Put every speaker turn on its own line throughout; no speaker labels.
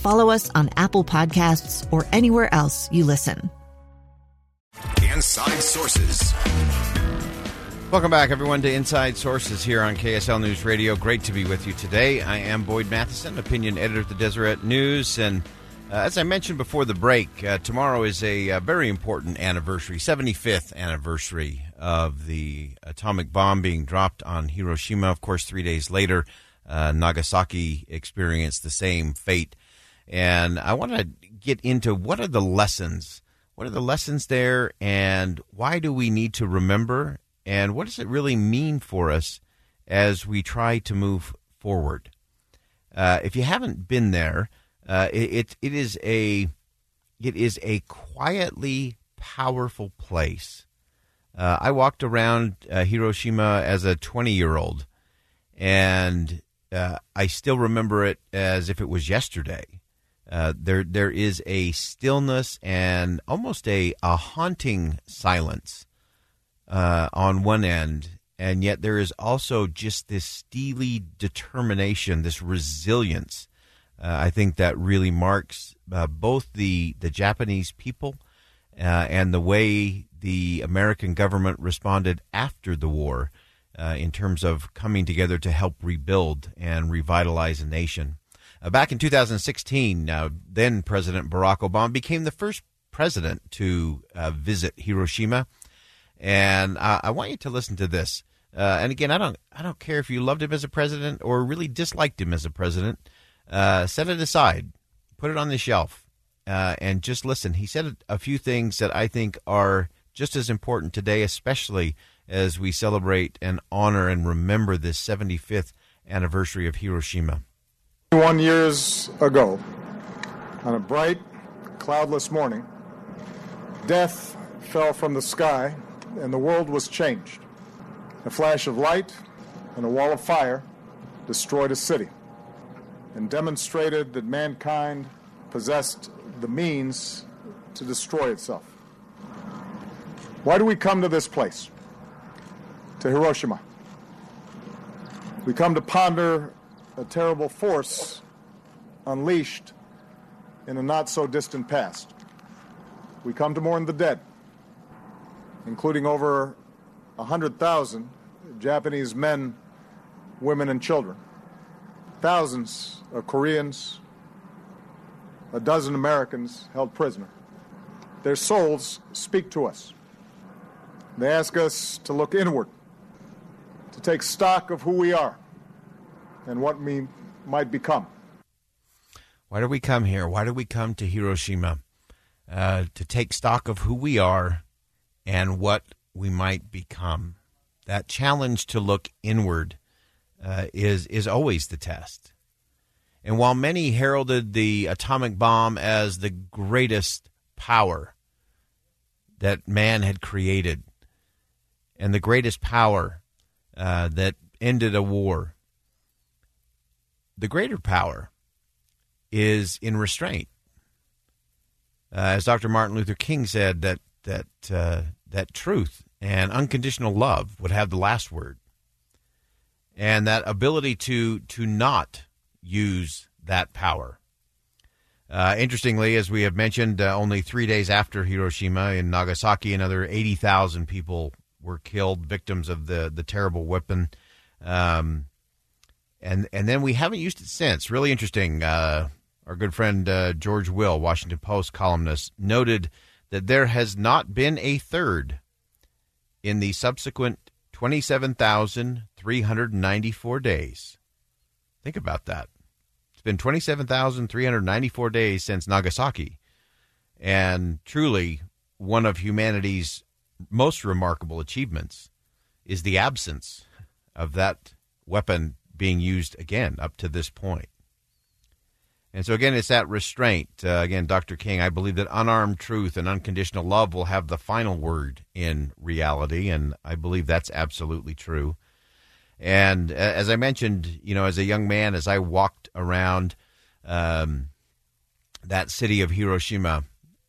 follow us on Apple Podcasts, or anywhere else you listen.
Inside Sources.
Welcome back, everyone, to Inside Sources here on KSL News Radio. Great to be with you today. I am Boyd Matheson, opinion editor at the Deseret News. And uh, as I mentioned before the break, uh, tomorrow is a, a, very important anniversary, 75th anniversary of the atomic bomb being dropped on Hiroshima. Of course, three days later, uh, Nagasaki experienced the same fate. And I want to get into what are the lessons? What are the lessons there, and why do we need to remember and what does it really mean for us as we try to move forward? Uh, if you haven't been there, uh, it, it, is a it is a quietly powerful place. Uh, I walked around uh, Hiroshima as a 20 year old, and uh, I still remember it as if it was yesterday. Uh, there there is a stillness and almost a, a haunting silence uh, on one end, and yet there is also just this steely determination, this resilience. Uh, I think that really marks uh, both the the Japanese people uh, and the way the American government responded after the war, in terms of coming together to help rebuild and revitalize a nation. Uh, back in 2016, then President Barack Obama became the first president to visit Hiroshima and I, I want you to listen to this. Uh, and again, I don't I don't care if you loved him as a president or really disliked him as a president. Uh, set it aside, put it on the shelf, uh, and just listen. He said a few things that I think are just as important today, especially as we celebrate and honor and remember this 75th anniversary of Hiroshima.
One years ago, on a bright, cloudless morning, death fell from the sky and the world was changed. A flash of light and a wall of fire destroyed a city and demonstrated that mankind possessed the means to destroy itself. Why do we come to this place, to Hiroshima? We come to ponder a terrible force unleashed in a not so distant past. We come to mourn the dead including over 100,000 Japanese men, women, and children, thousands of Koreans, a dozen Americans held prisoner. Their souls speak to us. They ask us to look inward, to take stock of who we are and what we might become.
Why do we come here? Why do we come to Hiroshima? Uh, to take stock of who we are and what we might become. That challenge to look inward uh, is is always the test. And while many heralded the atomic bomb as the greatest power that man had created, and the greatest power uh, that ended a war, the greater power is in restraint. Uh, as Dr. Martin Luther King said, that that uh, that truth and unconditional love would have the last word, and that ability to to not use that power. Uh, interestingly, as we have mentioned, uh, only three days after Hiroshima in Nagasaki, another eighty thousand people were killed, victims of the the terrible weapon. Um, and and then we haven't used it since. Really interesting. Uh, our good friend uh, George Will, Washington Post columnist, noted that there has not been a third in the subsequent 27,394 days. Think about that. It's been 27,394 days since Nagasaki. And truly, one of humanity's most remarkable achievements is the absence of that weapon being used again up to this point. And so, again, it's that restraint. Uh, again, Dr. King, I believe that unarmed truth and unconditional love will have the final word in reality. And I believe that's absolutely true. And as I mentioned, you know, as a young man, as I walked around um, that city of Hiroshima,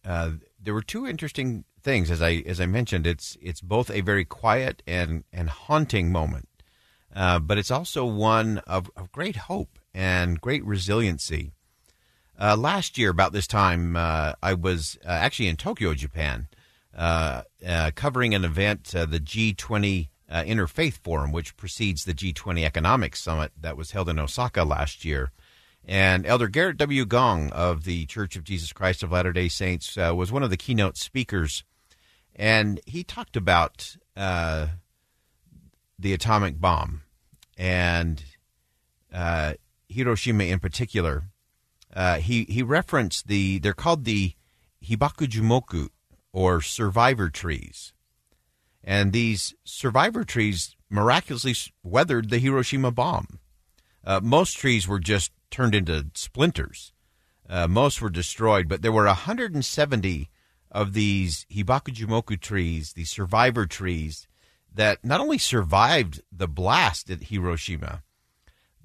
uh, there were two interesting things. As I as I mentioned, it's it's both a very quiet and and haunting moment, uh, but it's also one of, of great hope and great resiliency. Uh, last year, about this time, uh, I was uh, actually in Tokyo, Japan, uh, covering an event, the G20 Interfaith Forum, which precedes the G20 Economic Summit that was held in Osaka last year. And Elder Gerrit W. Gong of the Church of Jesus Christ of Latter day Saints was one of the keynote speakers. And he talked about the atomic bomb and Hiroshima in particular uh, he he referenced the they're called the hibakujumoku or survivor trees, and these survivor trees miraculously weathered the Hiroshima bomb. Uh, most trees were just turned into splinters. Uh, most were destroyed, but there were 170 of these hibakujumoku trees, these survivor trees, that not only survived the blast at Hiroshima,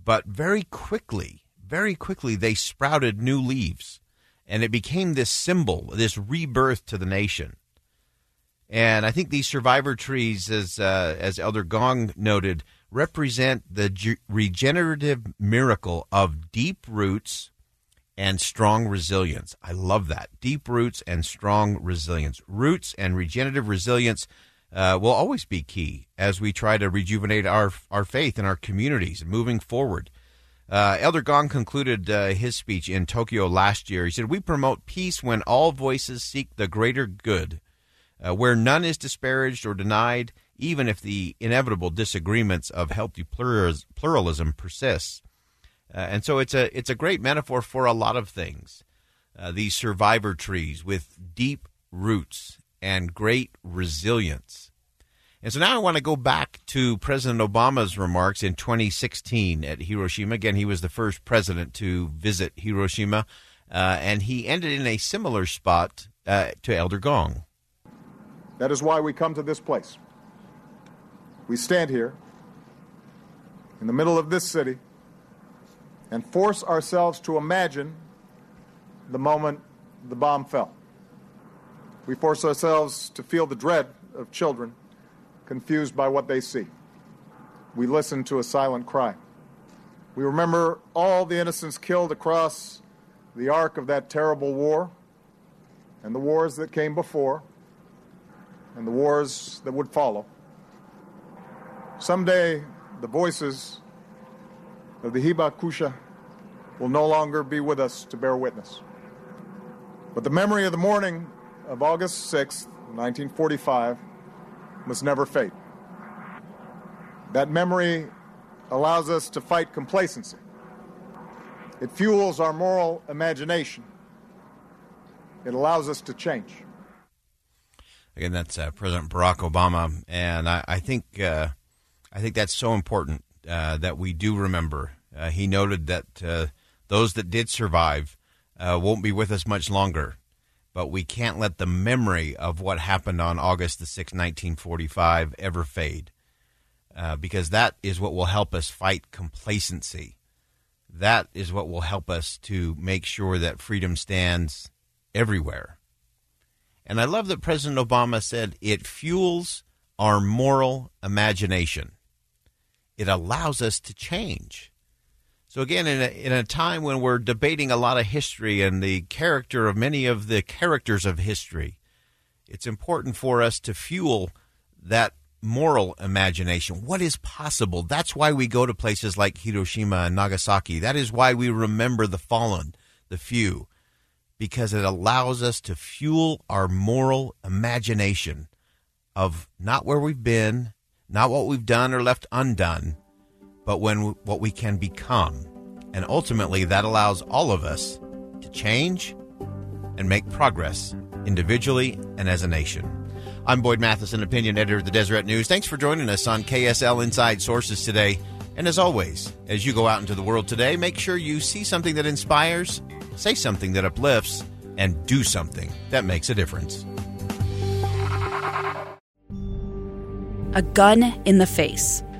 but very quickly very quickly they sprouted new leaves and it became this symbol, this rebirth to the nation. And I think these survivor trees, as uh, as Elder Gong noted, represent the ge- regenerative miracle of deep roots and strong resilience. I love that deep roots and strong resilience. Roots and regenerative resilience uh, will always be key as we try to rejuvenate our our faith in our communities moving forward. Uh, Elder Gong concluded uh, his speech in Tokyo last year. He said, We promote peace when all voices seek the greater good, uh, where none is disparaged or denied, even if the inevitable disagreements of healthy pluralism persists. Uh, and so it's a, it's a great metaphor for a lot of things. Uh, these survivor trees with deep roots and great resilience. And so now I want to go back to President Obama's remarks in 2016 at Hiroshima. Again, he was the first president to visit Hiroshima, uh, and he ended in a similar spot uh, to Elder Gong.
That is why we come to this place. We stand here in the middle of this city and force ourselves to imagine the moment the bomb fell. We force ourselves to feel the dread of children confused by what they see. We listen to a silent cry. We remember all the innocents killed across the arc of that terrible war, and the wars that came before, and the wars that would follow. Someday, the voices of the Hibakusha will no longer be with us to bear witness. But the memory of the morning of August 6, 1945, must never fade. That memory allows us to fight complacency. It fuels our moral imagination. It allows us to change.
Again, that's uh, President Barack Obama, and I, I think uh, I think that's so important uh, that we do remember. Uh, he noted that uh, those that did survive uh, won't be with us much longer, but we can't let the memory of what happened on August the 6th, 1945 ever fade. Uh, because that is what will help us fight complacency. That is what will help us to make sure that freedom stands everywhere. And I love that President Obama said it fuels our moral imagination. It allows us to change. So again, in a, in a time when we're debating a lot of history and the character of many of the characters of history, it's important for us to fuel that moral imagination. What is possible? That's why we go to places like Hiroshima and Nagasaki. That is why we remember the fallen, the few. because it allows us to fuel our moral imagination of not where we've been, not what we've done or left undone, but when what we can become. And ultimately that allows all of us to change and make progress individually and as a nation. I'm Boyd Matheson, opinion editor of the Deseret News. Thanks for joining us on KSL Inside Sources today. And as always, as you go out into the world today, make sure you see something that inspires, say something that uplifts, and do something that makes a difference.
A gun in the face.